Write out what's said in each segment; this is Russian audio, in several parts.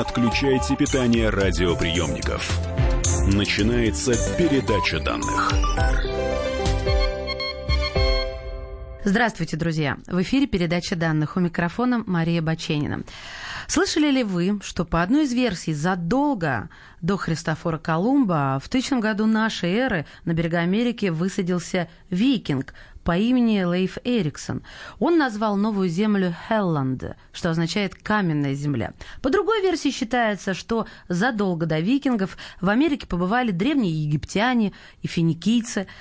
отключайте питание радиоприемников. Начинается передача данных. Здравствуйте, друзья! В эфире передача данных. У микрофона Мария Баченина. Слышали ли вы, что по одной из версий задолго до Христофора Колумба в тысячном году нашей эры на берега Америки высадился викинг по имени Лейф Эриксон. Он назвал новую землю Хелланд, что означает «каменная земля». По другой версии считается, что задолго до викингов в Америке побывали древние египтяне и финикийцы –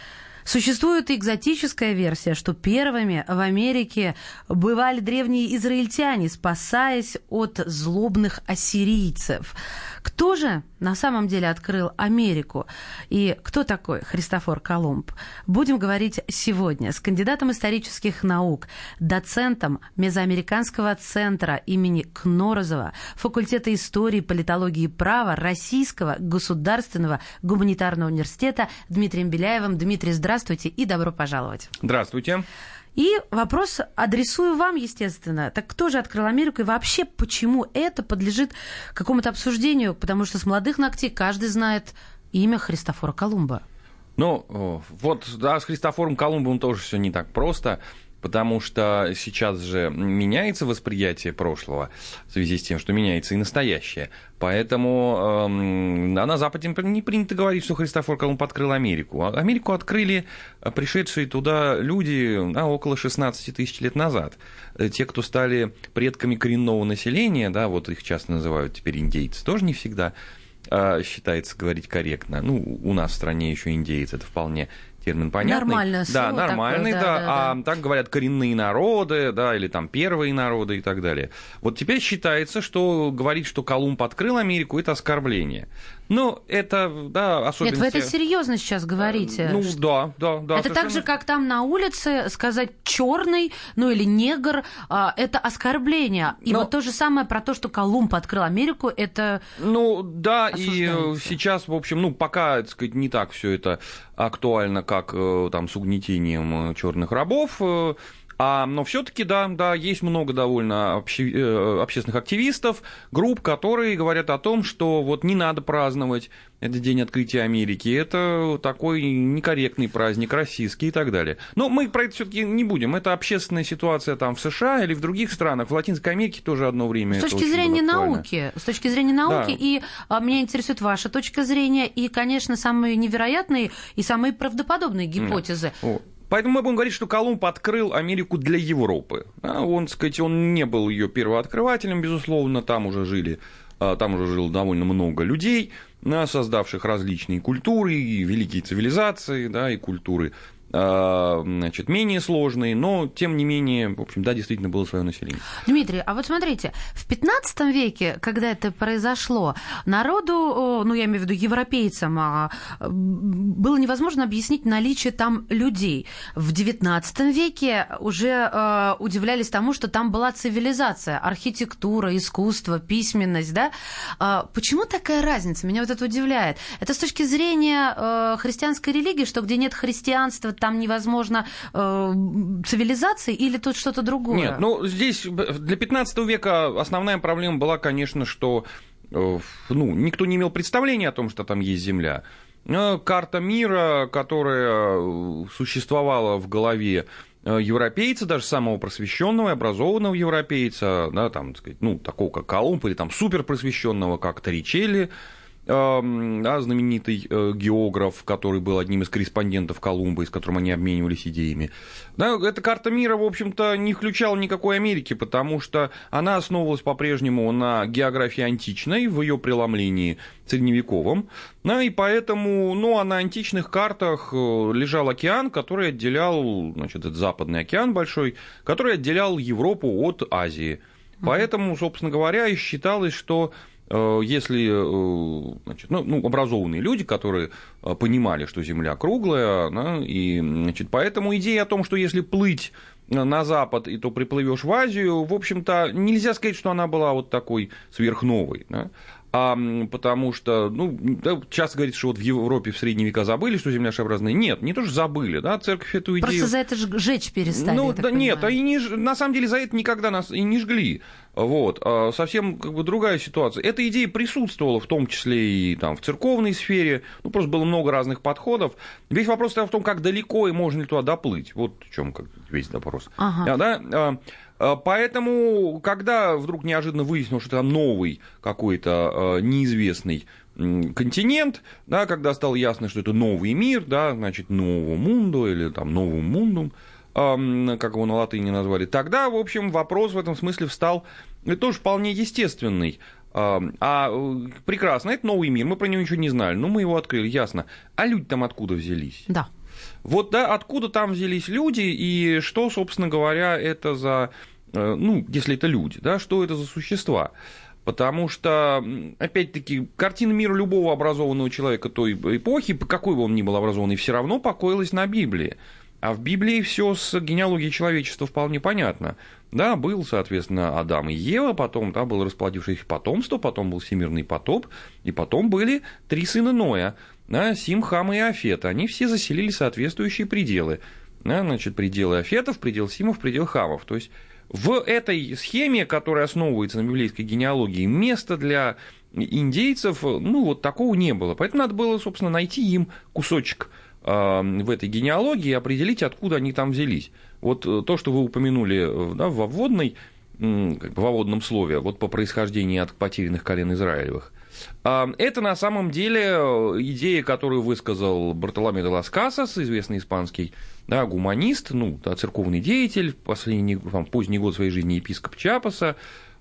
Существует экзотическая версия, что первыми в Америке бывали древние израильтяне, спасаясь от злобных ассирийцев. Кто же на самом деле открыл Америку? И кто такой Христофор Колумб? Будем говорить сегодня с кандидатом исторических наук, доцентом Мезоамериканского центра имени Кнорозова, факультета истории, политологии и права Российского государственного гуманитарного университета Дмитрием Беляевым. Дмитрий, здравствуйте и добро пожаловать. Здравствуйте. И вопрос адресую вам, естественно. Так кто же открыл Америку и вообще почему это подлежит какому-то обсуждению? Потому что с молодых ногтей каждый знает имя Христофора Колумба. Ну, вот, да, с Христофором Колумбом тоже все не так просто потому что сейчас же меняется восприятие прошлого в связи с тем, что меняется и настоящее. Поэтому э, а на Западе не принято говорить, что Христофор Колумб открыл Америку. А Америку открыли пришедшие туда люди да, около 16 тысяч лет назад. Э, те, кто стали предками коренного населения, да, вот их часто называют теперь индейцы, тоже не всегда э, считается говорить корректно. Ну, у нас в стране еще индейцы, это вполне термин понятный. Нормальное слово Да, нормальный, такое, да, да, да. А так говорят коренные народы, да, или там первые народы и так далее. Вот теперь считается, что говорить, что Колумб открыл Америку, это оскорбление. Ну, это, да, особенно... Нет, вы это серьезно сейчас говорите. Ну, да, да, да. Это совершенно... так же, как там на улице сказать черный, ну или негр, а, это оскорбление. И Но... вот то же самое про то, что Колумб открыл Америку, это Ну, да, и сейчас, в общем, ну, пока, так сказать, не так все это актуально, как э, там с угнетением э, черных рабов, э, а, но все-таки, да, да, есть много довольно обще, э, общественных активистов, групп, которые говорят о том, что вот не надо праздновать этот день открытия Америки, это такой некорректный праздник, российский и так далее. Но мы про это все-таки не будем. Это общественная ситуация там в США или в других странах, в Латинской Америке тоже одно время. С точки зрения науки, с точки зрения науки, да. и а, меня интересует ваша точка зрения, и, конечно, самые невероятные и самые правдоподобные гипотезы. Нет. Поэтому мы будем говорить, что Колумб открыл Америку для Европы. Он, так сказать, он не был ее первооткрывателем, безусловно, там уже жили а, там уже жило довольно много людей, создавших различные культуры, и великие цивилизации, да, и культуры а, значит, менее сложные, но, тем не менее, в общем, да, действительно было свое население. Дмитрий, а вот смотрите, в 15 веке, когда это произошло, народу, ну, я имею в виду европейцам, а, было невозможно объяснить наличие там людей. В 19 веке уже а, удивлялись тому, что там была цивилизация, архитектура, искусство, письменность, да? Почему такая разница? Меня вот это удивляет. Это с точки зрения христианской религии, что где нет христианства, там невозможно э, цивилизации или тут что-то другое? Нет, ну здесь для 15 века основная проблема была, конечно, что э, ну, никто не имел представления о том, что там есть Земля. Э, карта мира, которая э, существовала в голове европейца, даже самого просвещенного и образованного европейца, да, там, так сказать, ну, такого как Колумб, или там суперпросвещенного, как Торричелли, да, знаменитый э, географ, который был одним из корреспондентов Колумба, с которым они обменивались идеями. Да, эта карта мира, в общем-то, не включала никакой Америки, потому что она основывалась по-прежнему на географии античной, в ее преломлении средневековом, да, и поэтому, ну, а на античных картах э, лежал океан, который отделял, значит, этот западный океан большой, который отделял Европу от Азии. Поэтому, собственно говоря, и считалось, что если э, значит, ну, ну, образованные люди, которые э, понимали, что Земля круглая, да, и значит, поэтому идея о том, что если плыть на запад, и то приплывешь в Азию, в общем-то, нельзя сказать, что она была вот такой сверхновой. Да? А, потому что, ну, да, часто говорится, что вот в Европе в средние века забыли, что Земля шарообразная. Нет, не то, что забыли, да, церковь эту идею... Просто за это жечь перестали, Ну, да нет, а и не, на самом деле за это никогда нас и не жгли. Вот, а совсем как бы другая ситуация. Эта идея присутствовала в том числе и там, в церковной сфере, ну, просто было много разных подходов. Весь вопрос в том, как далеко и можно ли туда доплыть. Вот в чем весь вопрос. Ага. Да, да? А, поэтому, когда вдруг неожиданно выяснилось, что там новый какой-то а, неизвестный континент, да, когда стало ясно, что это новый мир, да, значит, новому мунду или там новому мундум, как его на латыни назвали, тогда, в общем, вопрос в этом смысле встал тоже вполне естественный. А прекрасно, это новый мир, мы про него ничего не знали, но мы его открыли, ясно. А люди там откуда взялись? Да. Вот да, откуда там взялись люди и что, собственно говоря, это за, э, ну, если это люди, да, что это за существа? Потому что, опять-таки, картина мира любого образованного человека той эпохи, какой бы он ни был образованный, все равно покоилась на Библии. А в Библии все с генеалогией человечества вполне понятно. Да, был, соответственно, Адам и Ева, потом да, было расплодившееся потомство, потом был всемирный потоп, и потом были три сына Ноя, да, Сим, Хам и Афет. Они все заселили соответствующие пределы. Да, значит, пределы Афетов, предел Симов, предел Хамов. То есть в этой схеме, которая основывается на библейской генеалогии, места для индейцев, ну, вот такого не было. Поэтому надо было, собственно, найти им кусочек в этой генеалогии определить, откуда они там взялись. Вот э, то, что вы упомянули э, да, во вводной, как бы во вводном слове, вот по происхождению от потерянных колен Израилевых, а, это на самом деле э, идея, которую высказал Бартоломе де лас Касас, известный испанский да, гуманист, ну, да, церковный деятель, последний, там, поздний год своей жизни епископ Чапаса,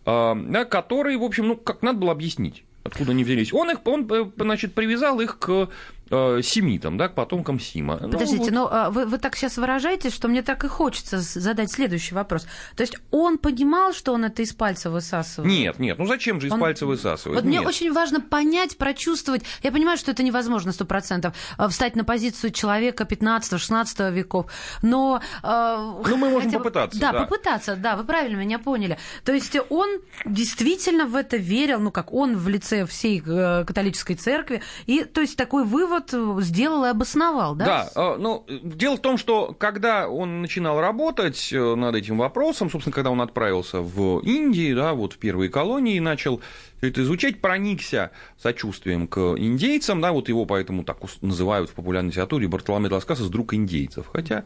а, да, который, в общем, ну, как надо было объяснить откуда они взялись. Он их, он, значит, привязал их к Э, семитам, да, к потомкам Сима. Ну, Подождите, ну, вот... но вы, вы так сейчас выражаете, что мне так и хочется задать следующий вопрос. То есть он понимал, что он это из пальца высасывает? Нет, нет, ну зачем же из он... пальца высасывать? Вот нет. мне очень важно понять, прочувствовать. Я понимаю, что это невозможно сто процентов э, встать на позицию человека 15-16 веков, но... Э, ну, мы можем хотя... попытаться. Да, да, попытаться, да, вы правильно меня поняли. То есть он действительно в это верил, ну, как он в лице всей католической церкви, и то есть такой вывод вот сделал и обосновал, да? Да, э, ну, дело в том, что когда он начинал работать э, над этим вопросом, собственно, когда он отправился в Индию, да, вот в первые колонии, начал это изучать, проникся сочувствием к индейцам, да, вот его поэтому так называют в популярной литературе Бартоломе Ласкасас друг индейцев, хотя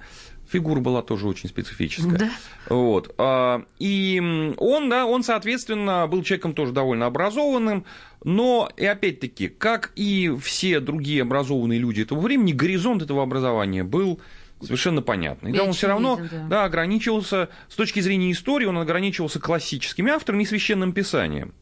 фигура была тоже очень специфическая. Да. Вот. А, и он, да, он, соответственно, был человеком тоже довольно образованным, но, и опять-таки, как и все другие образованные люди этого времени, горизонт этого образования был совершенно понятный. И да, он все равно да. Да, ограничивался, с точки зрения истории, он ограничивался классическими авторами и священным писанием.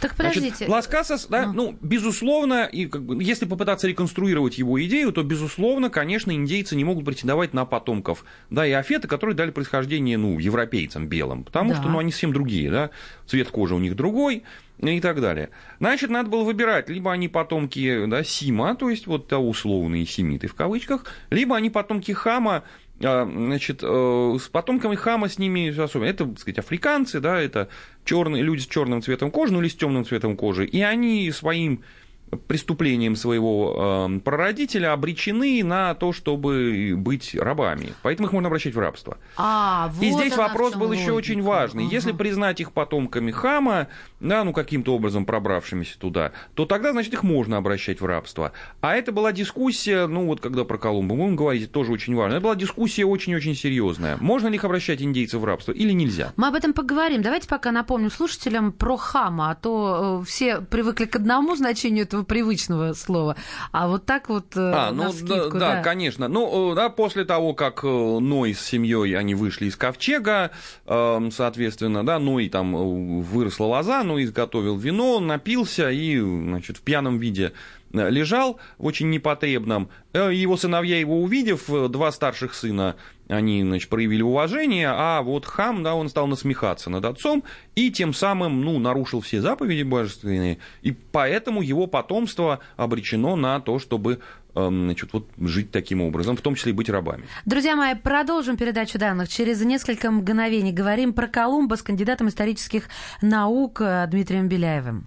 Так подождите. Значит, Лас Касас, да, а. ну, безусловно, и как бы, если попытаться реконструировать его идею, то, безусловно, конечно, индейцы не могут претендовать на потомков, да, и афеты, которые дали происхождение, ну, европейцам белым, потому да. что, ну, они совсем другие, да, цвет кожи у них другой, и так далее. Значит, надо было выбирать, либо они потомки да, Сима, то есть вот условные семиты в кавычках, либо они потомки Хама, значит, э, с потомками Хама с ними особенно. Это, так сказать, африканцы, да, это черные, люди с черным цветом кожи, ну или с темным цветом кожи. И они своим преступлением своего э, прародителя обречены на то, чтобы быть рабами. Поэтому их можно обращать в рабство. А, вот И здесь вопрос был логика. еще очень важный. Угу. Если признать их потомками Хама, да, ну каким-то образом пробравшимися туда, то тогда, значит, их можно обращать в рабство. А это была дискуссия, ну вот когда про Колумба будем говорить, тоже очень важно. Это была дискуссия очень-очень серьезная. Можно ли их обращать индейцев в рабство или нельзя? Мы об этом поговорим. Давайте пока напомню слушателям про Хама, а то э, все привыкли к одному значению этого этого привычного слова. А вот так вот э, а, ну, скидку, да, да, конечно. Ну, э, да, после того, как э, Ной с семьей они вышли из ковчега, эм, соответственно, да, Ной там выросла лоза, Ной изготовил вино, напился и, значит, в пьяном виде лежал в очень непотребном. Его сыновья его увидев, два старших сына они значит, проявили уважение, а вот хам, да, он стал насмехаться над отцом и тем самым, ну, нарушил все заповеди божественные, и поэтому его потомство обречено на то, чтобы эм, значит, вот жить таким образом, в том числе и быть рабами. Друзья мои, продолжим передачу данных. Через несколько мгновений говорим про Колумба с кандидатом исторических наук э, Дмитрием Беляевым.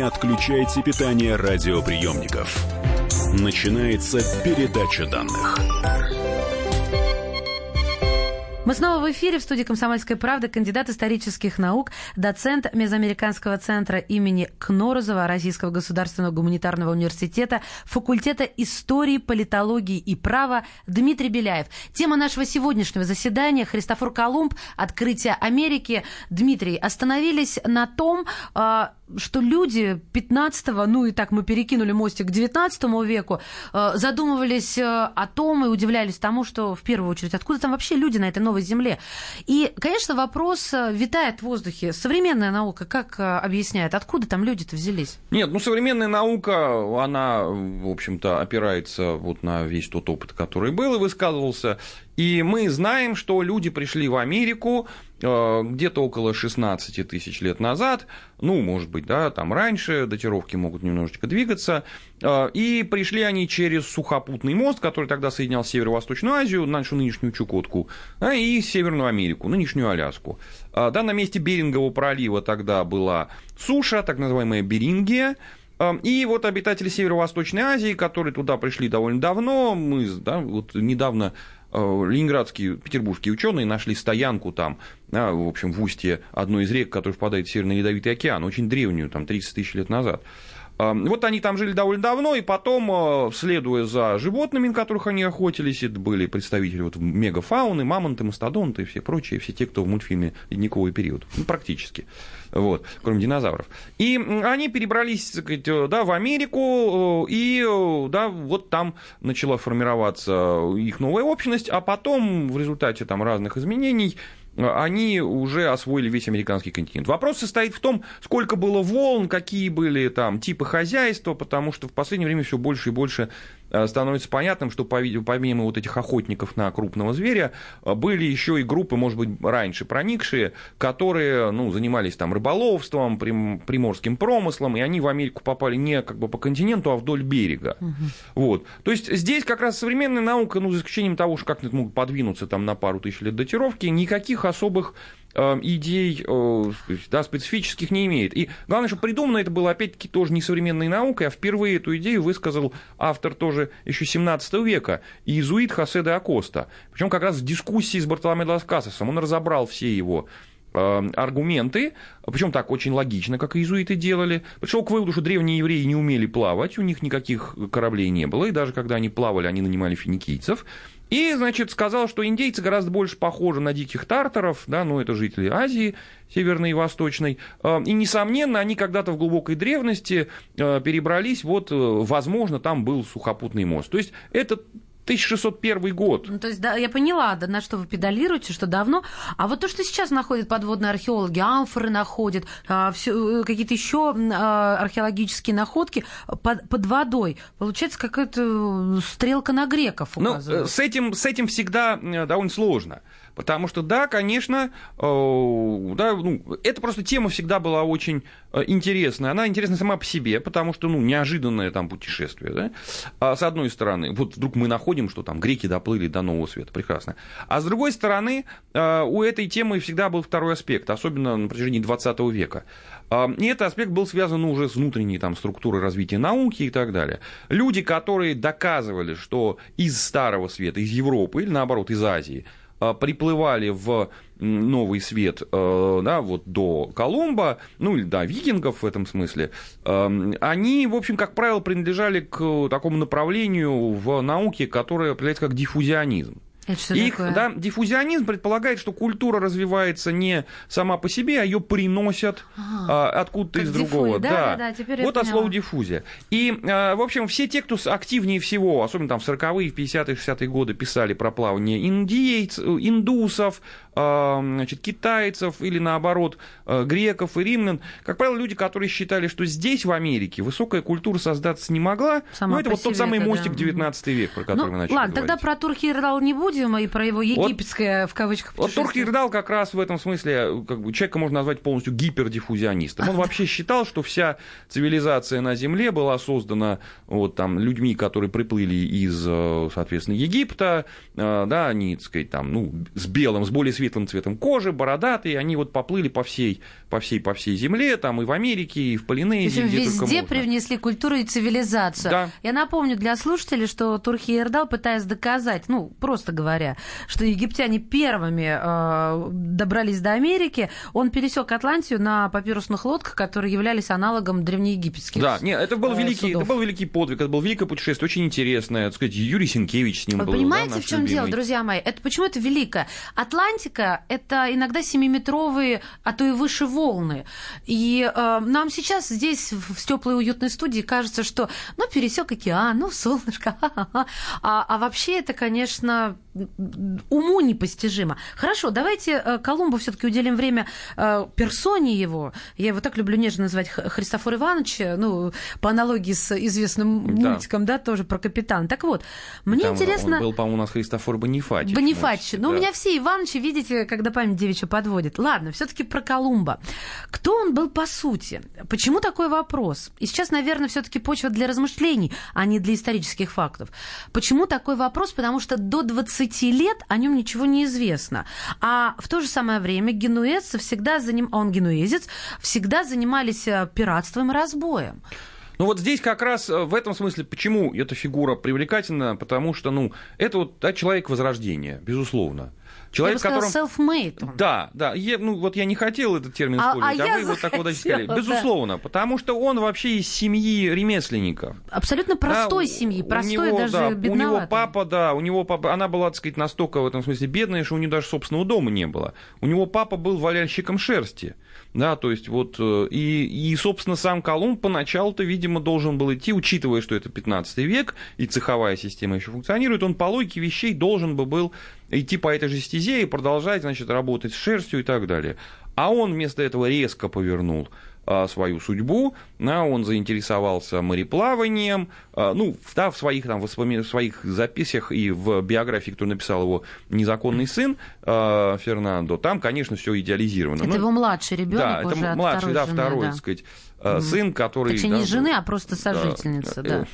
Отключайте питание радиоприемников. Начинается передача данных. Мы снова в эфире в студии «Комсомольская правда» кандидат исторических наук, доцент Мезоамериканского центра имени Кнорозова Российского государственного гуманитарного университета, факультета истории, политологии и права Дмитрий Беляев. Тема нашего сегодняшнего заседания – Христофор Колумб, открытие Америки. Дмитрий, остановились на том, а, что люди 15-го, ну и так мы перекинули мостик к 19 веку, а, задумывались а, о том и удивлялись тому, что в первую очередь, откуда там вообще люди на этой новой Земле. И, конечно, вопрос э, витает в воздухе. Современная наука как э, объясняет, откуда там люди-то взялись? Нет, ну современная наука, она, в общем-то, опирается вот на весь тот опыт, который был и высказывался. И мы знаем, что люди пришли в Америку э, где-то около 16 тысяч лет назад, ну, может быть, да, там раньше, датировки могут немножечко двигаться, э, и пришли они через сухопутный мост, который тогда соединял Северо-Восточную Азию, нашу нынешнюю Чукотку, и Северную Америку, нынешнюю Аляску. Э, да, на месте Берингового пролива тогда была суша, так называемая Берингия, и вот обитатели Северо-Восточной Азии, которые туда пришли довольно давно, мы да, вот недавно Э, ленинградские, петербургские ученые нашли стоянку там, в общем, в устье одной из рек, которая впадает в Северный Ледовитый океан, очень древнюю, там, 30 тысяч лет назад. Вот они там жили довольно давно, и потом, э, следуя за животными, на которых они охотились, это были представители вот мегафауны, мамонты, мастодонты и все прочие, все те, кто в мультфильме «Ледниковый период», ну, практически, вот, кроме динозавров. И они перебрались, так сказать, э, да, в Америку, э, и да, вот там начала формироваться их новая общность, а потом в результате там разных изменений они уже освоили весь американский континент. Вопрос состоит в том, сколько было волн, какие были там типы хозяйства, потому что в последнее время все больше и больше Э, становится понятным, что помимо вот этих охотников на крупного зверя, э, были еще и группы, может быть, раньше проникшие, которые ну, занимались там рыболовством, приморским промыслом, и они в Америку попали не как бы по континенту, а вдоль берега. Угу. Вот. То есть здесь как раз современная наука, ну, за исключением того, что как-то могут подвинуться там на пару тысяч лет датировки, никаких особых Э, идей э, да, специфических не имеет. И главное, что придумано это было, опять-таки, тоже не современной наукой, а впервые эту идею высказал автор тоже еще 17 века, иезуит Хосе де Акоста. Причем как раз в дискуссии с Бартоломе Лас Касасом он разобрал все его э, аргументы, причем так очень логично, как иезуиты делали. Пришел к выводу, что древние евреи не умели плавать, у них никаких кораблей не было, и даже когда они плавали, они нанимали финикийцев. И, значит, сказал, что индейцы гораздо больше похожи на диких тартаров, да, ну, это жители Азии, северной и восточной. Э, и, несомненно, они когда-то в глубокой древности э, перебрались, вот, э, возможно, там был сухопутный мост. То есть, это 1601 год. Ну, то есть, да, я поняла, да, на что вы педалируете, что давно. А вот то, что сейчас находят подводные археологи, амфоры находят, а, все, какие-то еще а, археологические находки под, под водой, получается какая-то стрелка на греков Ну, с этим, с этим всегда довольно сложно. Потому что, да, конечно, э, да, ну, это просто тема всегда была очень э, интересная. Она интересна сама по себе, потому что, ну, неожиданное там путешествие, да, а с одной стороны. Вот вдруг мы находим, что там греки доплыли до Нового Света, прекрасно. А с другой стороны, э, у этой темы всегда был второй аспект, особенно на протяжении 20 века. И этот аспект был связан ну, уже с внутренней там, структурой развития науки и так далее. Люди, которые доказывали, что из Старого Света, из Европы или наоборот из Азии приплывали в новый свет э, да, вот до Колумба, ну или до викингов в этом смысле, э, они, в общем, как правило, принадлежали к такому направлению в науке, которое определяется как диффузионизм. Это Их, такое? да, диффузионизм предполагает, что культура развивается не сама по себе, а ее приносят Ага. а, откуда-то из диффузия, другого. да, да, да, теперь вот от слова диффузия. И, а, в общем, все те, кто активнее всего, особенно там в 40-е, в 50-е, 60-е годы писали про плавание индейцев, индусов, а, значит, китайцев или, наоборот, а, греков и римлян, как правило, люди, которые считали, что здесь, в Америке, высокая культура создаться не могла. Сама ну, это вот тот самый да, мостик да. 19 век, про который Ну, мы начали ладно, тогда говорить. про Турхирдал не будем, и про его египетское, в кавычках, Вот. Турхирдал как раз в этом смысле, как бы, человека можно назвать полностью гипердиффузионистом. Он вообще считал, что вся цивилизация на Земле была создана вот, там, людьми, которые приплыли из, э, соответственно, Египта, э, да, они, так сказать, там, ну, с белым, с более светлым цветом кожи, бородатые, они вот поплыли по всей, по всей, по всей Земле, там, и в Америке, и в Полинезии, где везде привнесли культуру и цивилизацию. Да. Я напомню для слушателей, что Турхирдал, пытаясь доказать, ну, просто говоря, что египтяне первыми э, добрались до Америки, он пересек Атлантию на папирусных лодках, которые являлись аналогом древнеегипетских. Да, нет, это был э, великий, это судов. был великий подвиг, это был великое путешествие, очень интересное, так сказать, Юрий Сенкевич с ним Вы был. да, понимаете, наш в чем дело, любимый. друзья мои? Это почему это великое? Атлантика это иногда семиметровые, а то и выше волны. И э, нам сейчас здесь в, теплой уютной студии кажется, что ну пересек океан, ну солнышко, ха-ха-ха. а, а вообще это, конечно, уму непостижимо. Хорошо, давайте э, Колумбу все-таки уделим время э, персоне его. Я его так люблю нежно называть Христофор Иванович, ну по аналогии с известным Да. мультиком, да, тоже про капитана. Так вот, мне Там интересно. Он был, по-моему, у нас Христофор. Бонифатич. значит, Ну, у да. меня все Ивановичи, видите, когда память девичья подводит. Ладно, все-таки про Колумба. Кто он был по сути? Почему такой вопрос? И сейчас, наверное, все-таки почва для размышлений, а не для исторических фактов. Почему такой вопрос? Потому что до 20 лет о нем ничего не известно. А в то же самое время генуэзцы всегда заним... а он генуэзец, всегда занимались э, пиратством и разбоем. Ну вот здесь как раз э, в этом смысле, почему эта фигура привлекательна, потому что, ну, это вот да, человек возрождения, безусловно. Человек, Я бы которым... сказала, self-made он. Да, да. Я, ну, вот я не хотел этот термин А- использовать, а а, вы вот так вот захотела, сказали. да. Безусловно, потому что он вообще из семьи ремесленников. Абсолютно простой Да, семьи, у простой него, даже да, У бедноватый. него папа, да, у него папа, она была, так сказать, настолько в этом смысле бедная, что у нее даже собственного дома не было. У него папа был валяльщиком шерсти. Да, то есть вот, э, и, и, собственно, сам Колумб поначалу-то, видимо, должен был идти, учитывая, что это 15 век, и цеховая система еще функционирует, он по логике вещей должен бы был идти по этой же стезе и продолжать, значит, работать с шерстью и так далее. А он вместо этого резко повернул свою судьбу, да, он заинтересовался мореплаванием, а, ну, да, в своих, там, в своих записях и в биографии, которую написал его незаконный сын а, Фернандо, там, конечно, все идеализировано. Это Ну, его младший ребенок да, уже это младший, да, жены, второй, да. так сказать, а, сын, который... Точнее, да, не жены, был- а просто сожительница, да. э,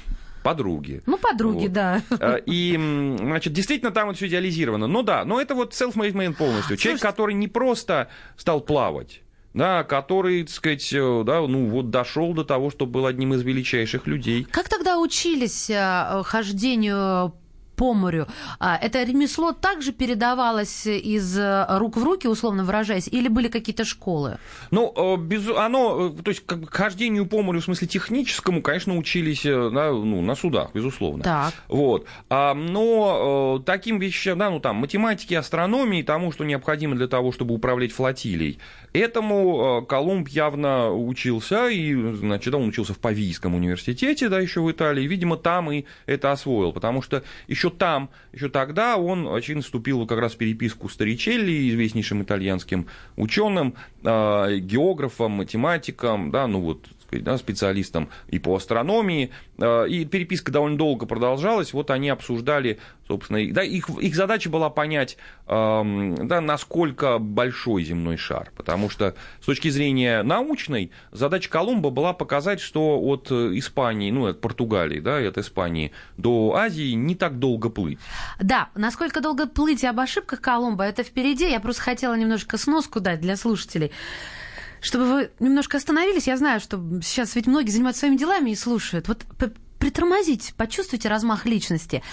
Подруги. Ну, подруги, Вот. да. А, И, значит, действительно там вот все идеализировано. Ну да, но это вот self-made man полностью. Человек, Слушайте. который не просто стал плавать, да, который, так сказать, э, да, ну вот дошел до того, что был одним из величайших людей. Как тогда учились э, хождению по морю? А, Это ремесло также передавалось из э, рук в руки, условно выражаясь, или были какие-то школы? Ну, без, оно, то есть, как бы хождению по морю в смысле техническому, конечно, учились на, ну, на судах, безусловно. Так. Вот. А, но таким вещам, да, ну там, математики, астрономии, тому, что необходимо для того, чтобы управлять флотилией, этому э, Колумб явно учился, и, значит, он учился в Павийском университете, да, еще в Италии, видимо, там и это освоил, потому что еще там, еще тогда он, очевидно, вступил как раз в переписку с Торричелли, известнейшим итальянским ученым, э, географом, математиком, да, ну вот, сказать, да, специалистом и по астрономии, Э, и переписка довольно долго продолжалась, вот они обсуждали, собственно, да, их, их задача была понять, эм, да, насколько большой земной шар, потому что с точки зрения научной задача Колумба была показать, что от э, Испании, ну, от Португалии, да, от Испании до Азии не так долго плыть. Да, насколько долго плыть и об ошибках Колумба, это впереди. Я просто хотела немножко сноску дать для слушателей. Чтобы вы немножко остановились, я знаю, что сейчас ведь многие занимаются своими делами и слушают. Вот притормозите, почувствуйте размах личности.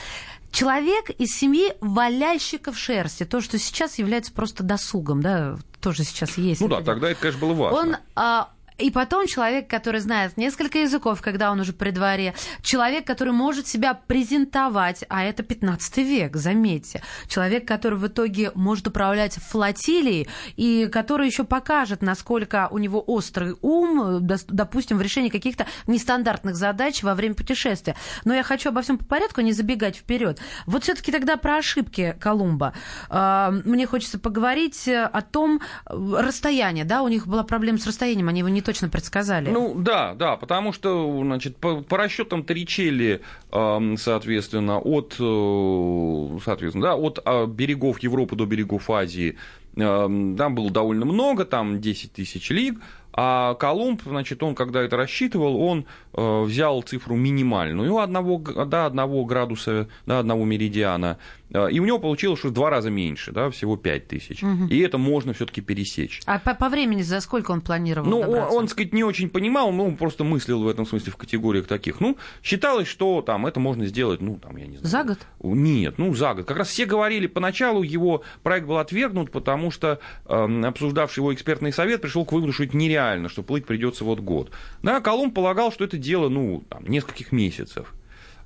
Человек из семьи валящиков шерсти, то, что сейчас является просто досугом, да, тоже сейчас есть. Ну да, тогда это, конечно, было важно. Он а, И потом человек, который знает несколько языков, когда он уже при дворе, человек, который может себя презентовать, а это 15 век, заметьте, человек, который в итоге может управлять флотилией и который еще покажет, насколько у него острый ум, допустим, в решении каких-то нестандартных задач во время путешествия. Но я хочу обо всем по порядку, не забегать вперед. Вот все-таки тогда про ошибки Колумба. А, мне хочется поговорить о том расстояние, да, у них была проблема с расстоянием, они его не точно предсказали. Ну да, да, потому что, значит, по, по расчетам Торричелли, соответственно, от, э, соответственно, да, от а, берегов Европы до берегов Азии там было довольно много, там 10 тысяч лиг, а Колумб, значит, он, когда это рассчитывал, он э, взял цифру минимальную, одного, до одного градуса, до одного меридиана, э, и у него получилось, что в два раза меньше, да, всего 5 тысяч. Угу. И это можно все таки пересечь. А по, по времени за сколько он планировал Ну, он, он, сказать, не очень понимал, ну, просто мыслил в этом смысле в категориях таких. Ну, считалось, что там это можно сделать, ну, там, я не знаю. За год? Нет, ну, за год. Как раз все говорили, поначалу его проект был отвергнут, потому что э, обсуждавший его экспертный совет пришел к выводу, что это нереально реально, что плыть придется вот год. Да, Колумб полагал, что это дело, ну, там, нескольких месяцев.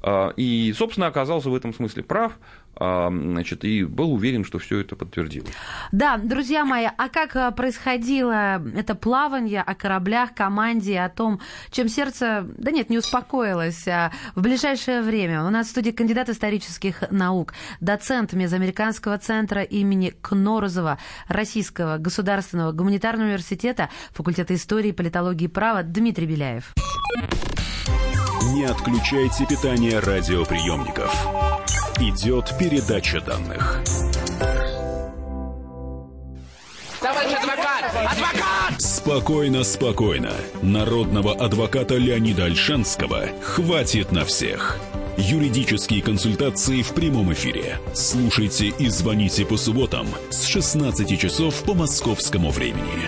А, и, собственно, оказался в этом смысле прав, а, значит, и был уверен, что все это подтвердилось. Да, друзья мои, а как а, происходило это плавание о кораблях, команде, о том, чем сердце, да нет, не успокоилось в ближайшее время? У нас в студии кандидат исторических наук, доцент Мезоамериканского центра имени Кнорозова, Российского государственного гуманитарного университета, факультета истории, политологии и права Дмитрий Беляев. Не отключайте питание радиоприемников. Идет передача данных. Товарищ адвокат! Адвокат! Спокойно, спокойно. Народного адвоката Леонида Альшанского хватит на всех. Юридические консультации в прямом эфире. Слушайте и звоните по субботам с 16 часов по московскому времени.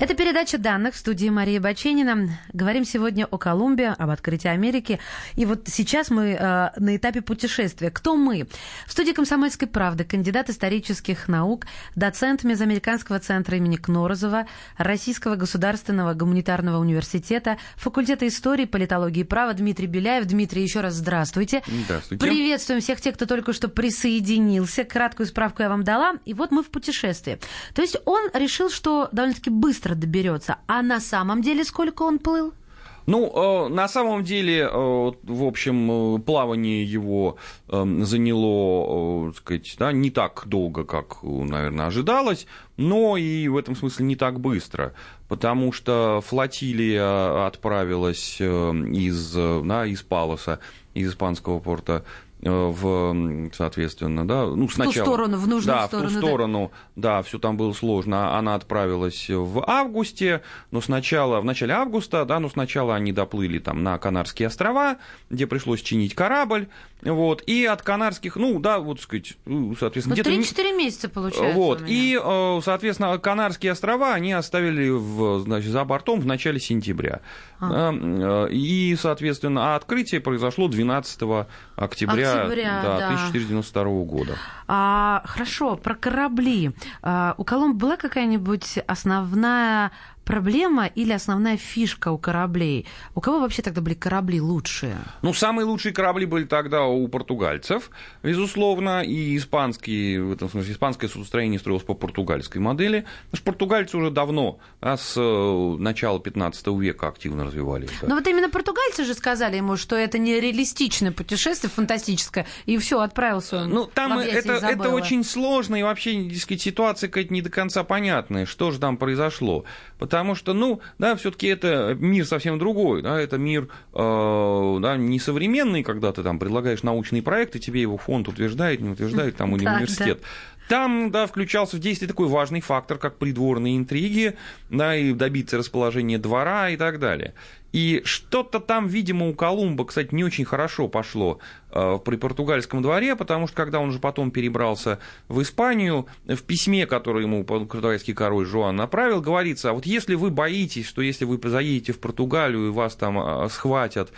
Это передача данных в студии Марии Баченина. Говорим сегодня о Колумбии, об открытии Америки. И вот сейчас мы э, на этапе путешествия. Кто мы? В студии «Комсомольской правды» кандидат исторических наук, доцент Мезоамериканского центра имени Кнорозова, Российского государственного гуманитарного университета, факультета истории, политологии и права Дмитрий Беляев. Дмитрий, еще раз здравствуйте. Здравствуйте. Приветствуем всех тех, кто только что присоединился. Краткую справку я вам дала. И вот мы в путешествии. То есть он решил, что довольно-таки быстро быстро доберется. А на самом деле сколько он плыл? Ну, э, на самом деле, э, в общем, э, плавание его заняло, так сказать, да, не так долго, как, наверное, ожидалось, но и в этом смысле не так быстро, потому что флотилия отправилась из, да, из Палоса, из испанского порта в, соответственно, да, ну, сначала... В ту сторону, в нужную да, сторону. в ту сторону, да, да все там было сложно. Она отправилась в августе, но сначала, в начале августа, да, но сначала они доплыли там на Канарские острова, где пришлось чинить корабль, вот, и от Канарских, ну, да, вот, сказать, ну, соответственно... Ну, 3-4 месяца, получается, Вот, и, э, соответственно, Канарские острова они оставили в, значит, за бортом в начале сентября. А. Э, и, соответственно, а открытие произошло 12 октября октября да, да. 1492 года. А, хорошо, про корабли. А, у Колумба была какая-нибудь основная проблема или основная фишка у кораблей? У кого вообще тогда были корабли лучшие? Ну, самые лучшие корабли были тогда у португальцев, безусловно, и испанские, в этом смысле, испанское судостроение строилось по португальской модели. Потому что португальцы уже давно, да, с э, начала 15 века активно развивались. Да. Но вот именно португальцы же сказали ему, что это не реалистичное путешествие, фантастическое, и все отправился он Ну, там это, это очень сложно, и вообще, сказать, ситуация какая-то не до конца понятная, что же там произошло. Потому потому что, ну, да, все-таки это мир совсем другой, да, это мир э, да, не современный, когда ты там предлагаешь научный проект, и тебе его фонд утверждает, не утверждает, там, университет. Там, да, включался в действие такой важный фактор, как придворные интриги, да, и добиться расположения двора и так далее. И что-то там, видимо, у Колумба, кстати, не очень хорошо пошло э, при португальском дворе, потому что когда он же потом перебрался в Испанию, в письме, которое ему португальский король Жуан направил, говорится, а вот если вы боитесь, что если вы заедете в Португалию и вас там э, схватят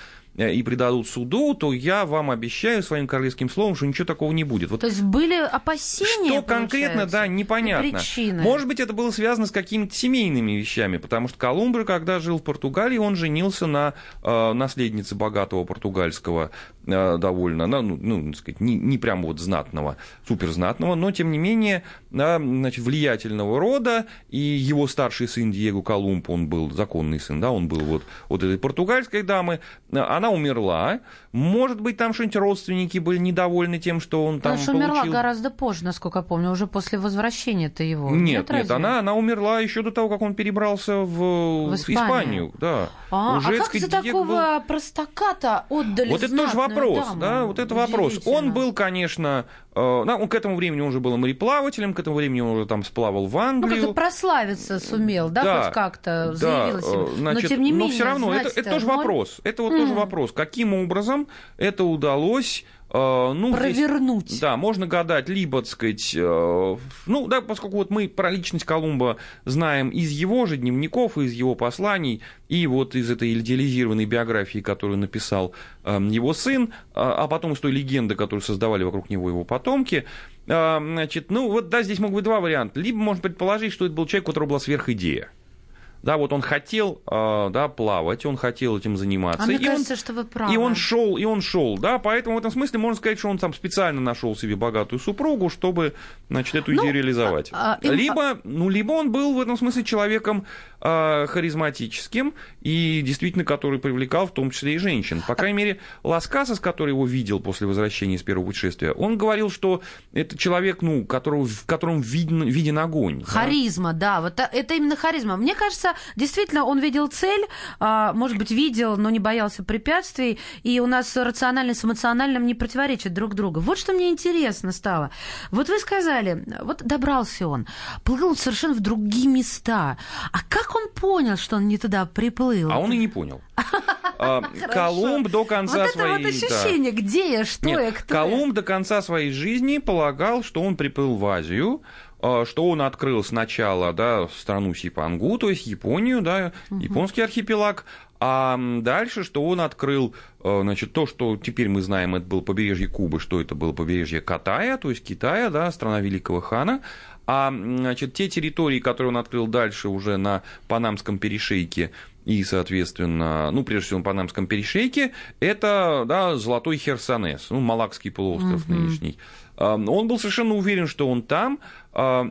и предадут суду, то я вам обещаю своим королевским словом, что ничего такого не будет. Вот то есть были опасения, Что конкретно, да, непонятно. Причины. Может быть, это было связано с какими-то семейными вещами, потому что Колумб, когда жил в Португалии, он женился на э, наследнице богатого португальского э, довольно, ну, ну, так сказать, не, не прям вот знатного, суперзнатного, но, тем не менее, э, значит, влиятельного рода, и его старший сын Диего Колумб, он был законный сын, да, он был вот, вот этой португальской дамы, она умерла. Может быть, там что-нибудь родственники были недовольны тем, что он там Потому что получил... умерла гораздо позже, насколько я помню, уже после возвращения-то его. Нет, нет, разве? она, она умерла еще до того, как он перебрался в, В Испанию. Испанию. Да. А, а как за Диего такого был- простака-то отдали Вот это тоже вопрос, даму? да, вот это вопрос. Он был, конечно, э, он к этому времени он уже был мореплавателем, к этому времени он уже там сплавал в Ну, Англию. как-то прославиться сумел, да, Да, хоть как-то Да, заявил о э, значит, но тем не менее, все равно это, это тоже ноль. вопрос. Это вот тоже М. вопрос. Каким образом это удалось? Э, ну, здесь- Провернуть. да, можно гадать, либо, так сказать, э, ну, да, поскольку вот мы про личность Колумба знаем из его же дневников, из его посланий, и вот из этой идеализированной биографии, которую написал э, его сын, а а потом из той легенды, которую создавали вокруг него его потомки, э, значит, ну, вот, да, здесь могут быть два варианта. Либо можно предположить, что это был человек, у которого была сверхидея. Да, вот он хотел, э, да, плавать, он хотел этим заниматься. А мне и он- кажется, что вы правы. и он шел, и он шел, да, поэтому в этом смысле можно сказать, что он там специально нашел себе богатую супругу, чтобы, значит, эту идею Ну, реализовать. а, а, либо, ну, либо он был в этом смысле человеком а, харизматическим и действительно, который привлекал в том числе и женщин. По крайней мере, Ласкасас, который его видел после возвращения из первого путешествия, он говорил, что это человек, ну, которого, в котором виден, виден огонь. да. Харизма, да, вот это- это именно харизма. Мне кажется, действительно, он видел цель, а, может быть, видел, но не боялся препятствий, и у нас рациональность с эмоциональным не противоречат друг другу. Вот что мне интересно стало. Вот вы сказали, вот добрался он, плыл совершенно в другие места. А как он понял, что он не туда приплыл? А он и не понял. А, Колумб до конца вот это своей... вот ощущение, где я, что я, кто. Колумб до конца своей жизни полагал, что он приплыл в Азию, что он открыл сначала да, страну Сипангу, то есть Японию, да, японский архипелаг, а дальше, что он открыл э, значит, то, что теперь мы знаем, это было побережье Кубы, что это было побережье Катая, то есть Китая, да, страна великого хана, а значит, те территории, которые он открыл дальше уже на Панамском перешейке и, соответственно, ну, прежде всего, на Панамском перешейке, это, да, Золотой Херсонес, ну, Малакский полуостров нынешний. Он был совершенно уверен, что он там,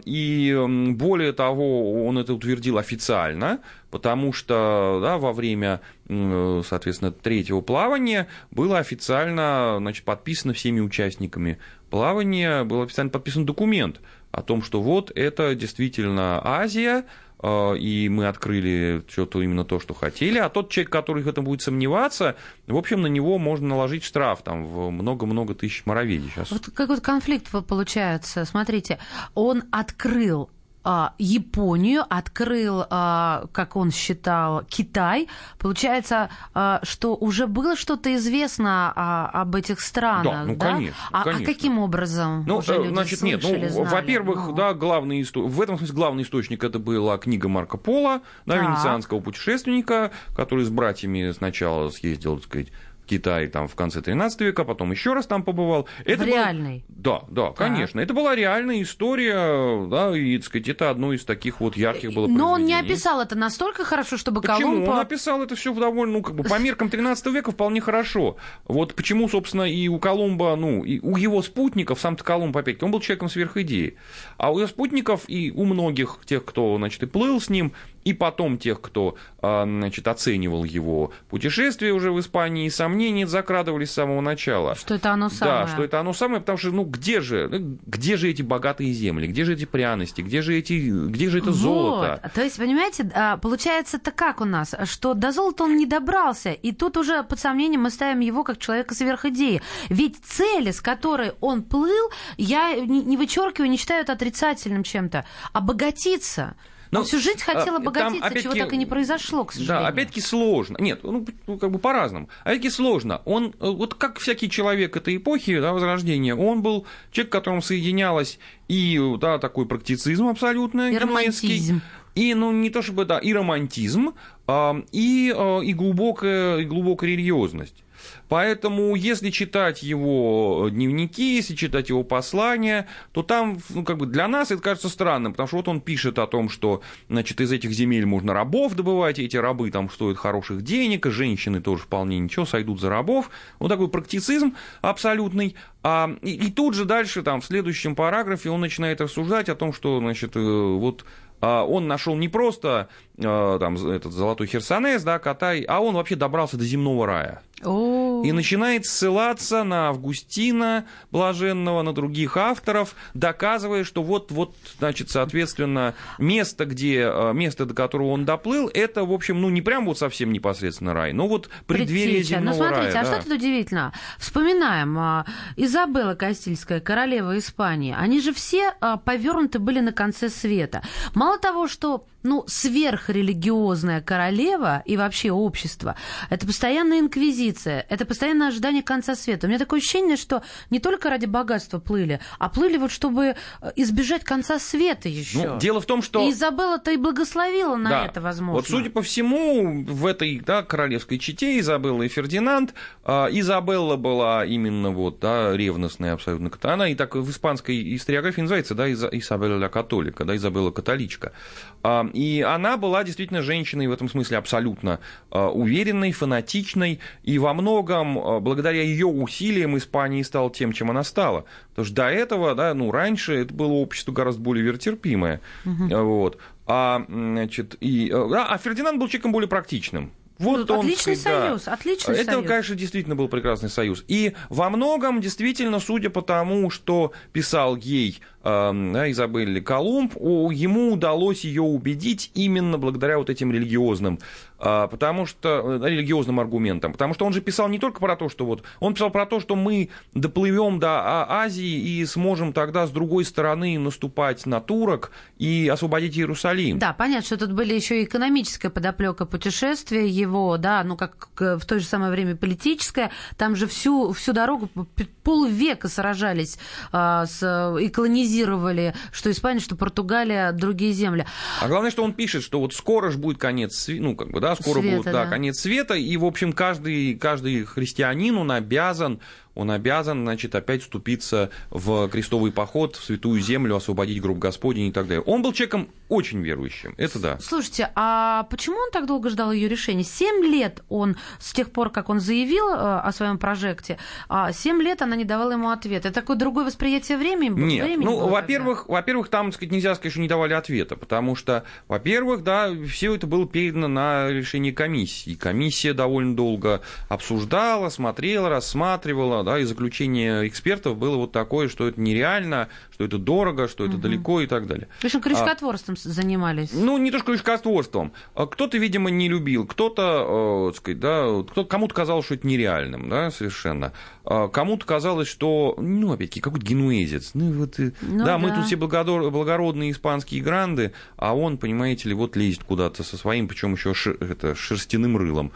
и более того, он это утвердил официально, потому что да, во время, м, соответственно, третьего плавания было официально значит, подписано всеми участниками плавания, был официально подписан документ о том, что вот это действительно Азия, э, и мы открыли что-то именно то, что хотели, а тот человек, который в этом будет сомневаться, в общем, на него можно наложить штраф там в много-много тысяч мороведей сейчас. Вот какой-то конфликт получается. Смотрите, он открыл Японию, открыл, а, как он считал, Китай. Получается, а, что уже было что-то известно а, об этих странах, Да, ну, конечно, А, а конечно. каким образом? Ну, уже э, люди значит, нет, ну, слышали, знали? во-первых, Ну. да, главный исто- в этом смысле главный источник это была книга Марко Поло, да, Так. венецианского путешественника, который с братьями сначала съездил, так сказать, Китай там в конце 13 века, потом еще раз там побывал. Это В был- реальной? Да, да, конечно. Это была реальная история, да, и, так сказать, это одно из таких вот ярких было Но он не описал это настолько хорошо, чтобы Почему? Колумб... Он описал это все довольно, ну, как бы, по меркам 13 века вполне хорошо. Вот почему, собственно, и у Колумба, ну, и у его спутников, сам-то Колумб, опять он был человеком сверхидеи, а у его спутников и у многих тех, кто, значит, и плыл с ним, и потом тех, кто, а, значит, оценивал его путешествие уже в Испании, сомнения закрадывались с самого начала. Что это оно самое? Да, что это оно самое, потому что, ну, где же, ну, где же эти богатые земли, где же эти пряности, где же, эти, где же это золото? Вот. То есть, понимаете, а, получается-то как у нас, что до золота он не добрался, и тут уже под сомнением мы ставим его как человека сверхидеи. Ведь цели, с которой он плыл, я не вычеркиваю, не считаю это отрицательным чем-то, обогатиться. Но он всю жизнь хотел а, обогатиться, чего так и не произошло, к сожалению. Да, опять-таки сложно. Нет, ну, ну как бы по-разному. Опять-таки сложно. Он, э, вот как всякий человек этой эпохи, да, Возрождения, он был человек, которому соединялось и да, такой практицизм абсолютно и романтизм. И, ну, не то чтобы, да, и романтизм, и, а, и, глубокая, и глубокая религиозность. Поэтому, если читать его дневники, если читать его послания, то там, ну, как бы для нас это кажется странным, потому что вот он пишет о том, что, значит, из этих земель можно рабов добывать, и эти рабы там стоят хороших денег, и женщины тоже вполне ничего, сойдут за рабов. Вот такой практицизм абсолютный. А, и, и тут же дальше, там, в следующем параграфе он начинает рассуждать о том, что, значит, э, вот а, он нашел не просто там, этот золотой херсонес, да, Катай, а он вообще добрался до земного рая. И начинает ссылаться на Августина Блаженного, на других авторов, доказывая, что вот, вот, значит, соответственно, место, где, а, место, до которого он доплыл, это, в общем, ну, не прям вот совсем непосредственно рай, но вот преддверие Предтеча. земного Ну, смотрите, рая. а да. что тут удивительно? Вспоминаем, Изабелла Кастильская, королева Испании, они же все повернуты были на конце света. Мало того, что ну, сверхрелигиозная королева и вообще общество, это постоянная инквизиция, это постоянное ожидание конца света. У меня такое ощущение, что не только ради богатства плыли, а плыли вот чтобы избежать конца света еще. Ну, дело в том, что... И Изабелла-то и благословила на Да. это, возможно. Вот, судя по всему, в этой да, королевской чете Изабелла и Фердинанд, а, Изабелла была именно вот, да, ревностная абсолютно. Она и так в испанской историографии называется, да, Иза- Изабелла католика, да, Изабелла католичка. А, И она была действительно женщиной в этом смысле абсолютно а, уверенной, фанатичной, и во многом а, благодаря ее усилиям Испания стала тем, чем она стала. Потому что до этого, да, ну, раньше это было общество гораздо более веротерпимое. Вот. А, значит, и, э, да, а Фердинанд был человеком более практичным. Вот Ну, он, отличный да. союз, отличный Это, союз. конечно, действительно был прекрасный союз. И во многом, действительно, судя по тому, что писал ей э, да, Колумб, о, ему удалось ее убедить именно благодаря вот этим религиозным, потому что э, религиозным аргументам. Потому что он же писал не только про то, что вот он писал про то, что мы доплывем до А- Азии и сможем тогда с другой стороны наступать на турок и освободить Иерусалим. Да, понятно, что тут были еще и экономическая подоплека путешествия его, да, ну как в то же самое время политическая. Там же всю, всю дорогу полвека сражались а, с, и колонизировали что Испания, что Португалия, другие земли. А главное, что он пишет, что вот скоро же будет конец, ну, как бы, да, скоро Света, будет, да, да. конец света, и, в общем, каждый, каждый христианин, он обязан, он обязан, значит, опять вступиться в крестовый поход, в святую землю, освободить гроб Господень и так далее. Он был человеком очень верующим, это да. Слушайте, а почему он так долго ждал ее решения? Семь лет он, с тех пор, как он заявил э, о своем прожекте, а семь лет она не давала ему ответа. Это такое другое восприятие времени? Нет, времени ну, тогда? во-первых, во-первых, там, так сказать, нельзя сказать, что не давали ответа, потому что, во-первых, да, все это было передано на решение комиссии. Комиссия довольно долго обсуждала, смотрела, рассматривала, да, и заключение экспертов было вот такое, что это нереально, что это дорого, что это далеко и так далее. В общем, крючкотворством занимались. Ну, не то что крючкотворством. А Кто-то, видимо, не любил, кто-то, э, сказать, да, кто кому-то казалось, что это нереальным, да, совершенно. А Кому-то казалось, что, ну, опять-таки, какой-то генуэзец. Ну, вот, э, Ну да, мы да. тут все благодор- благородные испанские гранды, а он, понимаете ли, вот лезет куда-то со своим, причем еще это, шерстяным рылом.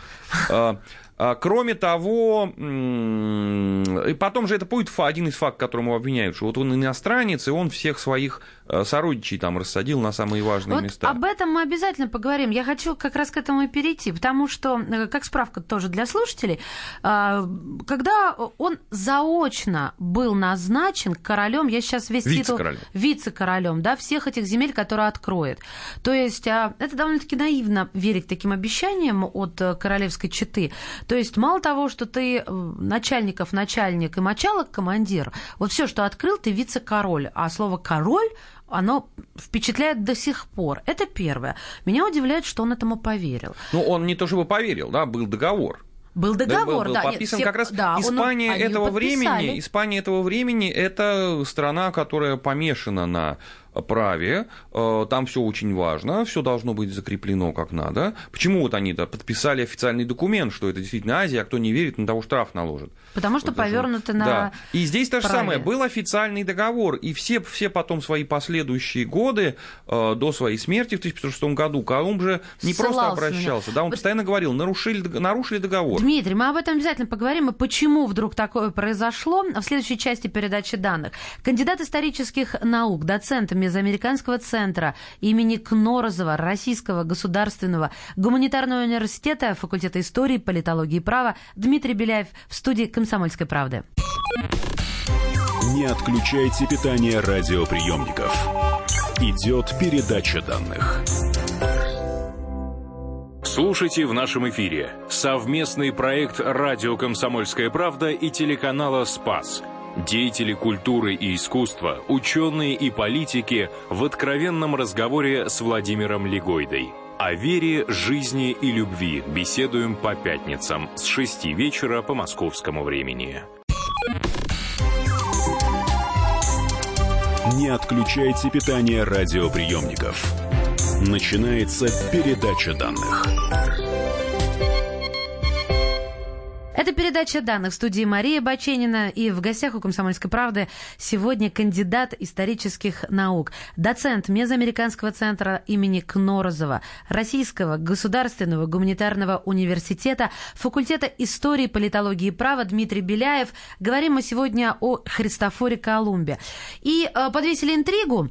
А, Кроме того, и потом же это будет один из фактов, которым его обвиняют, что вот он иностранец, и он всех своих сородичей там рассадил на самые важные Вот места. об этом мы обязательно поговорим. Я хочу как раз к этому и перейти, потому что, э, как справка тоже для слушателей, э, когда он заочно был назначен королем, я сейчас весь титул... Вице-королем. Вице-королем, да, всех этих земель, которые откроет. То есть а, это довольно-таки наивно верить таким обещаниям от э, королевской четы. То есть мало того, что ты э, начальников начальник и мочалок командир, вот все, что открыл, ты вице-король. А слово король оно впечатляет до сих пор. Это первое. Меня удивляет, что он этому поверил. Ну, он не то чтобы поверил, да, был договор. Был договор, был да. нет, подписан все- как раз да, он- Испания они этого времени. Испания этого времени это страна, которая помешана на праве, э, там все очень важно, все должно быть закреплено как надо. Почему вот они да, подписали официальный документ, что это действительно Азия, а кто не верит, на того штраф наложат. Потому что Вот повернуто на Да. И здесь то же праве. самое. Был официальный договор, и все, все потом свои последующие годы э, до своей смерти в 1506 году Колумб же не просто Ссылался на- обращался, да, он Вот- постоянно говорил, нарушили, нарушили договор. Дмитрий, мы об этом обязательно поговорим, и почему вдруг такое произошло в следующей части передачи данных. Кандидат исторических наук, доцент Мезоамериканского центра имени Кнорозова Российского государственного гуманитарного университета, факультета истории, политологии и права Дмитрий Беляев в студии «Комсомольской правды». Не отключайте питание радиоприемников. Идет передача данных. Слушайте в нашем эфире совместный проект «Радио Комсомольская правда» и телеканала «Спас». Деятели культуры и искусства, ученые и политики в откровенном разговоре с Владимиром Легойдой. О вере, жизни и любви беседуем по пятницам с 6 вечера по московскому времени. Не отключайте питание радиоприемников. Начинается передача данных. Это передача данных в студии Мария Баченина. И в гостях у «Комсомольской правды» сегодня кандидат исторических наук, доцент Мезоамериканского центра имени Кнорозова, Российского государственного гуманитарного университета, факультета истории, политологии и права Дмитрий Беляев. Говорим мы сегодня о Христофоре Колумбе. И э, подвесили интригу э,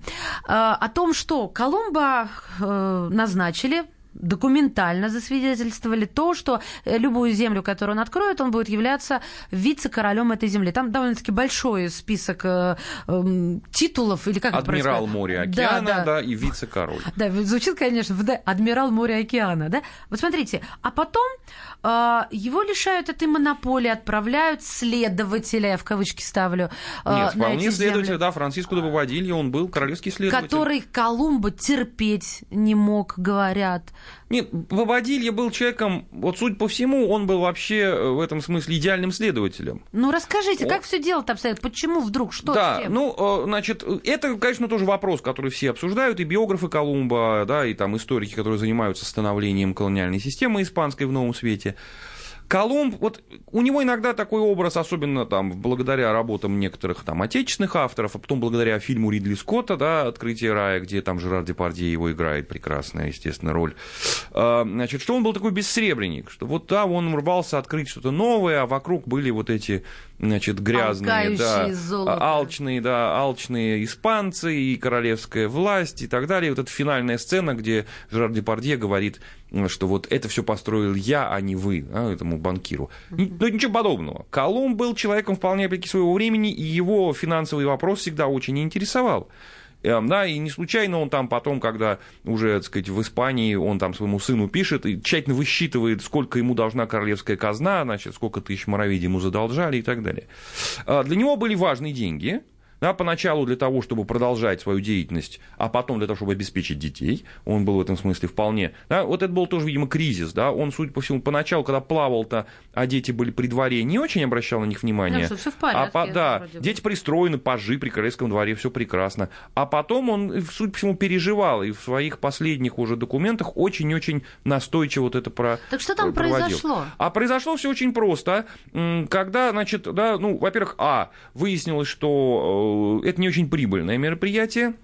о том, что Колумба э, назначили документально засвидетельствовали то, что э, любую землю, которую он откроет, он будет являться вице-королем этой земли. Там довольно-таки большой список э, эм, титулов, или как Адмирал моря Да, океана, да, да. и вице-король. Да, звучит, конечно, да, адмирал моря океана, да? Вот смотрите, а потом э, его лишают этой монополии, отправляют следователя, я в кавычки ставлю, э, Нет, на вполне эти следователь, земли, да, Франциско де Бобадильо, он был королевский следователь. который Колумба терпеть не мог, говорят. Нет, Бобадильо был человеком, вот суть по всему, он был вообще э, в этом смысле идеальным следователем. Ну, расскажите, О. как все дело-то обстоит? Почему вдруг? Что да, с чем? ну, э, значит, это, конечно, тоже вопрос, который все обсуждают, и биографы Колумба, да, и там историки, которые занимаются становлением колониальной системы испанской в Новом Свете. Колумб, вот у него иногда такой образ, особенно там благодаря работам некоторых там отечественных авторов, а потом благодаря фильму Ридли Скотта, да, «Открытие рая», где там Жерар Депардье его играет, прекрасная, естественно, роль. А, Значит, что он был такой бессребренник, что вот да, он рвался открыть что-то новое, а вокруг были вот эти, значит, грязные, да, золото. алчные, да, алчные испанцы и королевская власть и так далее. Вот эта финальная сцена, где Жерар Депардье говорит, что вот это все построил я, а не вы, а, этому банкиру. Н- Ну, ничего подобного. Колумб был человеком вполне опять своего времени, и его финансовый вопрос всегда очень интересовал. Эм, Да, и не случайно он там потом, когда уже, так сказать, в Испании, он там своему сыну пишет и тщательно высчитывает, сколько ему должна королевская казна, значит, сколько тысяч моровидий ему задолжали и так далее. А, Для него были важны деньги, да, поначалу для того, чтобы продолжать свою деятельность, а потом для того, чтобы обеспечить детей. Он был в этом смысле вполне... Да, вот это был тоже, видимо, кризис. Да? Он, судя по всему, поначалу, когда плавал-то, а дети были при дворе, не очень обращал на них внимания. Что всё в порядке, а по- да, дети пристроены, пажи при королевском дворе, все прекрасно. А потом он, судя по всему, переживал, и в своих последних уже документах очень-очень настойчиво вот это про Так что там проводил. произошло? А произошло все очень просто. Когда, значит, да, ну, во-первых, а, выяснилось, что э, это не очень прибыльное мероприятие.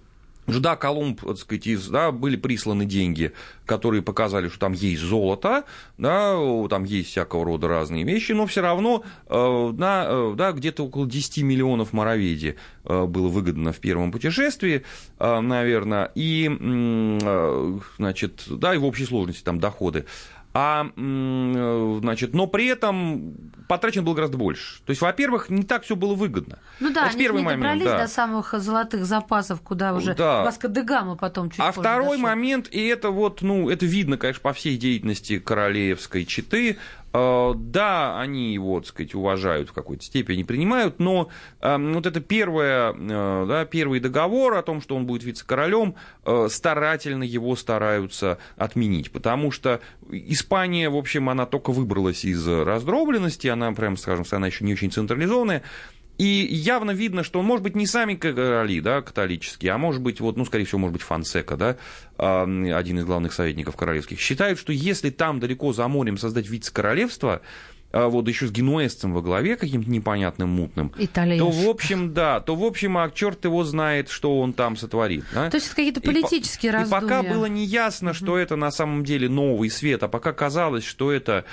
Ж, Да, Колумб, так сказать, из, да, были присланы деньги, которые показали, что там есть золото, да, там есть всякого рода разные вещи, но все равно э, на, э, да, где-то около 10 миллионов мороведи э, было выгодно в первом путешествии, э, наверное, и, э, значит, да, и в общей сложности там доходы. А, э, значит, но при этом потрачен был гораздо больше. То есть, во-первых, не так все было выгодно. Ну да, Это они первый не момент, добрались да. до самых золотых запасов, куда уже Да. Васко де Гама потом чуть А второй дошел. момент, и это вот, ну, это видно, конечно, по всей деятельности королевской четы, Э, да, они его, так сказать, уважают в какой-то степени, принимают, но э, вот это первое, э, да, первый договор о том, что он будет вице-королем, старательно его стараются отменить, потому что Испания, в общем, она только выбралась из раздробленности, она, прям, скажем, она еще не очень централизованная, и явно видно, что он, может быть, не сами короли, да, католические, а может быть, вот, ну, скорее всего, может быть, Фонсека, да, один из главных советников королевских, считают, что если там далеко за морем создать вице-королевство, а вот еще с генуэзцем во главе каким-то непонятным мутным, Итальяш. то в общем, да, то в общем, а черт его знает, что он там сотворит. Да? То есть это какие-то политические и, раздумья. И пока было неясно, что это на самом деле новый свет, а пока казалось, что это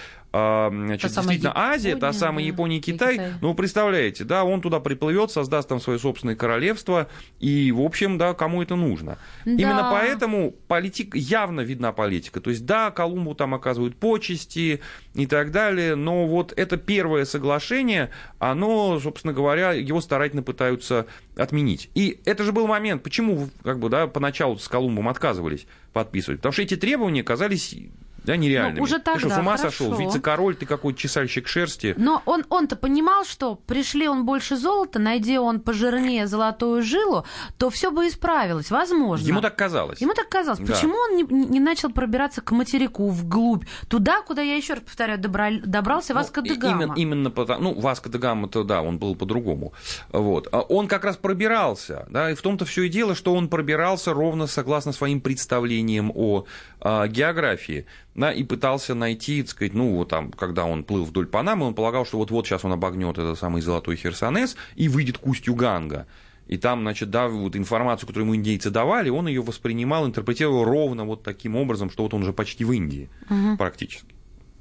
значит, та действительно Азия, Япония, та самая да, Япония, Китай. Китай. Ну, представляете, да, он туда приплывет, создаст там свое собственное королевство, и, в общем, да, кому это нужно. Да. Именно поэтому политик, явно видна политика. То есть, да, Колумбу там оказывают почести и так далее, но вот это первое соглашение, оно, собственно говоря, его старательно пытаются отменить. И это же был момент, почему, как бы, да, поначалу с Колумбом отказывались подписывать, потому что эти требования казались да, нереальными. Ну, уже тогда, ты что, с ума хорошо. сошел? Вице-король, ты какой-то чесальщик шерсти. Но он, он-то понимал, что пришли он больше золота, найди он пожирнее золотую жилу, то все бы исправилось, возможно. Ему так казалось. Ему так казалось. Да. Почему он не, не начал пробираться к материку, вглубь, туда, куда, я еще раз повторяю, добра... добрался ну, Васко де Гама? Именно, именно потому, ну, Васко де Гама-то, да, он был по-другому. Вот. А он как раз пробирался, да, и в том-то все и дело, что он пробирался ровно согласно своим представлениям о а, географии да, и пытался найти, так сказать, ну, вот там, когда он плыл вдоль Панамы, он полагал, что вот-вот сейчас он обогнет этот самый золотой Херсонес и выйдет к устью Ганга. И там, значит, да, вот информацию, которую ему индейцы давали, он ее воспринимал, интерпретировал ровно вот таким образом, что вот он уже почти в Индии угу. практически.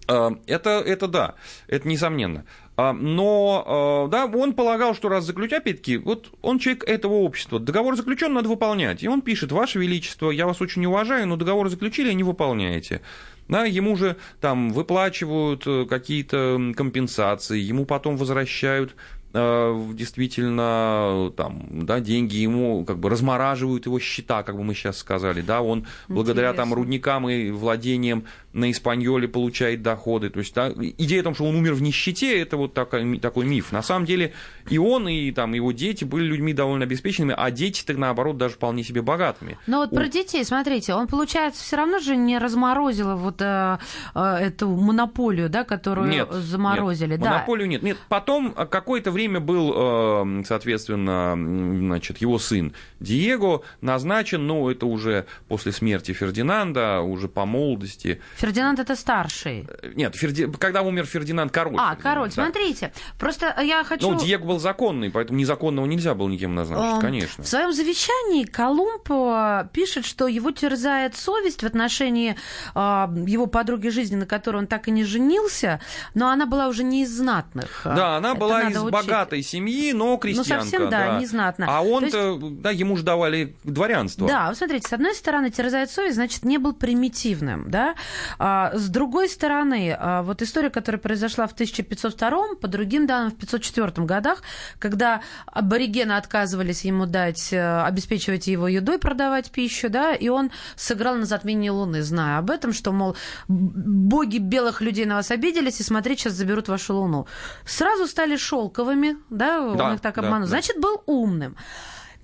А, это, это да, это несомненно. А, но, а, да, он полагал, что раз заключать, опять-таки, вот он человек этого общества, договор заключен, надо выполнять. И он пишет, Ваше Величество, я вас очень уважаю, но договор заключили, а не выполняете. Да, ему же там выплачивают э, какие-то компенсации, ему потом возвращают действительно там, да, деньги ему как бы размораживают его счета, как бы мы сейчас сказали, да, он Интересно. благодаря там рудникам и владениям на Испаньоле получает доходы, то есть да, идея о том, что он умер в нищете, это вот такой, такой миф. На самом деле и он, и там его дети были людьми довольно обеспеченными, а дети-то наоборот даже вполне себе богатыми. Но вот У... про детей, смотрите, он получается все равно же не разморозил вот э, э, эту монополию, да, которую нет, заморозили. Нет, да. монополию нет. Нет, потом какое-то время время был, э, соответственно, значит, его сын Диего назначен, но это уже после смерти Фердинанда, уже по молодости. Фердинанд это старший. Э, нет, Ферди... когда умер Фердинанд, король. А, король, да. смотрите. Просто я хочу... Ну, Диего был законный, поэтому незаконного нельзя было никем назначить, конечно. В своем завещании Колумб пишет, что его терзает совесть в отношении его подруги жизни, на которой он так и не женился, но она была уже не из знатных. Да, она это была из богатых богатой семьи, но ну, крестьянка. Ну, совсем, да, да. незнатно. А он-то, есть... да, ему же давали дворянство. Да, вы смотрите, с одной стороны, терзает совесть, значит, не был примитивным, да. А, с другой стороны, а, вот история, которая произошла в 1502, по другим данным, в 504 годах, когда аборигены отказывались ему дать, э, обеспечивать его едой, продавать пищу, да, и он сыграл на затмении Луны, зная об этом, что, мол, боги белых людей на вас обиделись, и смотри, сейчас заберут вашу Луну. Сразу стали шелковыми, да, да он их так обманул, да, значит, был умным.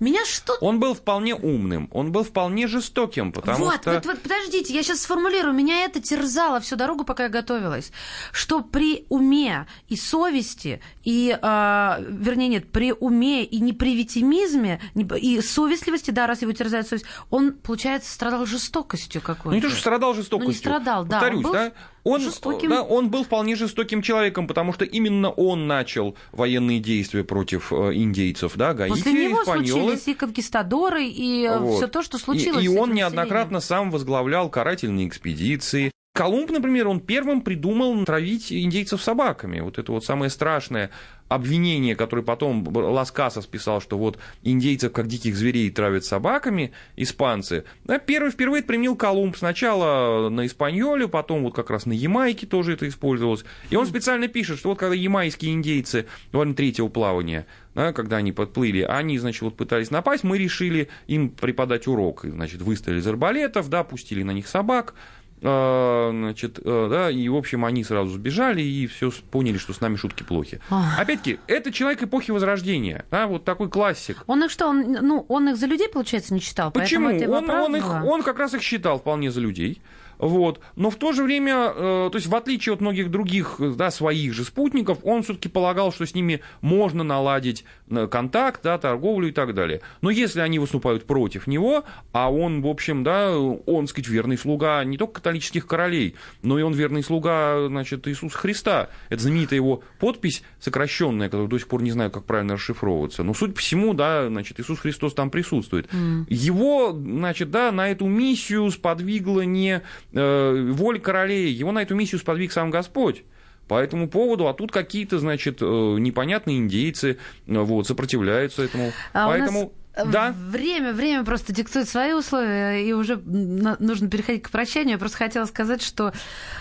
Меня что... Он был вполне умным, он был вполне жестоким, потому вот, что... Вот, вот, подождите, я сейчас сформулирую. Меня это терзало всю дорогу, пока я готовилась. Что при уме и совести, и, э, вернее, нет, при уме и непривитимизме, и совестливости, да, раз его терзает совесть, он, получается, страдал жестокостью какой-то. Ну, не то, что страдал жестокостью. Ну, не страдал, да. Повторюсь, был... да? Он, жестоким... да, он был вполне жестоким человеком, потому что именно он начал военные действия против э, индейцев, да, Гаити, После него Испаньолы. случились и конкистадоры, и э, вот. все то, что случилось. И, и он неоднократно сам возглавлял карательные экспедиции. Колумб, например, он первым придумал травить индейцев собаками. Вот это вот самое страшное обвинение, которое потом Ласкаса списал, что вот индейцев как диких зверей травят собаками, испанцы. Да, первый впервые это применил Колумб. Сначала на Испаньоле, потом вот как раз на Ямайке тоже это использовалось. И он специально пишет, что вот когда ямайские индейцы во время третьего плавания, да, когда они подплыли, они, значит, вот пытались напасть, мы решили им преподать урок. Значит, выставили из арбалетов, да, пустили на них собак, значит, э, да, и, в общем, они сразу сбежали и все поняли, что с нами шутки плохи. Ах. Опять-таки, это человек эпохи Возрождения, да, вот такой классик. Он их что, он, ну, он их за людей, получается, не читал? Почему? Он, он, их, он как раз их считал вполне за людей. Вот. Но в то же время, э, то есть в отличие от многих других да, своих же спутников, он все-таки полагал, что с ними можно наладить э, контакт, да, торговлю и так далее. Но если они выступают против него, а он, в общем, да, он, сказать, верный слуга не только католических королей, но и он верный слуга, значит, Иисуса Христа. Это знаменитая его подпись сокращенная, которую до сих пор не знаю, как правильно расшифровываться. Но суть по всему, да, значит, Иисус Христос там присутствует. Его, значит, да, на эту миссию сподвигла не воля королей, его на эту миссию сподвиг сам Господь. По этому поводу, а тут какие-то, значит, э, непонятные индейцы э, вот, сопротивляются этому. А Поэтому, э, да, Время, время просто диктует свои условия, и уже нужно переходить к прощанию. Я просто хотела сказать, что э,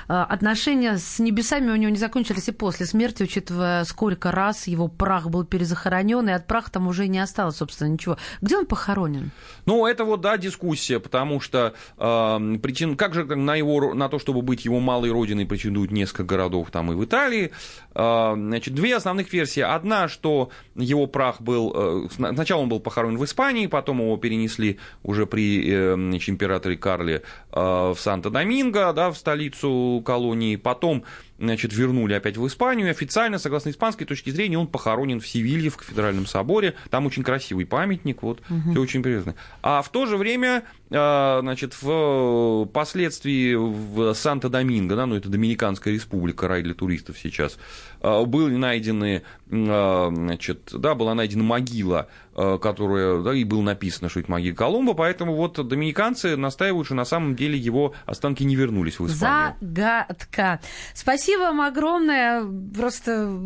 отношения с небесами у него не закончились и после смерти, учитывая, сколько раз его прах был перезахоронен, и от праха там уже не осталось, собственно, ничего. Где он похоронен? Ну, это вот, да, дискуссия, потому что э, причин, как же на, его, на то, чтобы быть его малой родиной, претендуют несколько городов там и в Италии. Э, значит, две основных версии. Одна, что его прах был... Э, сна- сначала он был похоронен в Испании, потом его перенесли уже при значит, императоре Карле э, в Санто-Доминго, да, в столицу колонии. Потом значит, вернули опять в Испанию. И официально, согласно испанской точке зрения, он похоронен в Севилье, в кафедральном соборе. Там очень красивый памятник, вот, все очень интересно. А в то же время, э, значит, впоследствии в Санто-Доминго, да, ну, это Доминиканская республика, рай для туристов сейчас, э, были найдены, э, значит, да, была найдена могила, которая, да, и было написано, что это могила Колумба, поэтому вот доминиканцы настаивают, что на самом деле его останки не вернулись в Испанию. Загадка. Спасибо вам огромное. Просто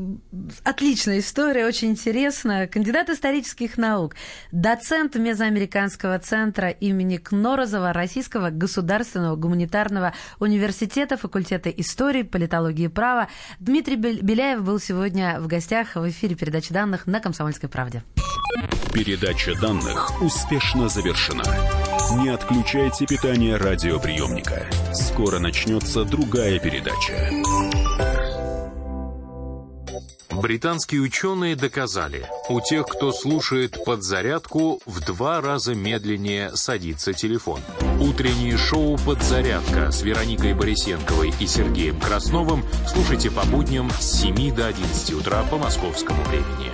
отличная история, очень интересная. Кандидат исторических наук, доцент Мезоамериканского центра имени Кнорозова Российского государственного гуманитарного университета, факультета истории, политологии и права. Дмитрий Бел- Беляев был сегодня в гостях в эфире передачи данных на «Комсомольской правде». Передача данных успешно завершена. Не отключайте питание радиоприемника. Скоро начнется другая передача. Британские ученые доказали, у тех, кто слушает подзарядку, в два раза медленнее садится телефон. Утреннее шоу «Подзарядка» с Вероникой Борисенковой и Сергеем Красновым слушайте по будням с 7 до 11 утра по московскому времени.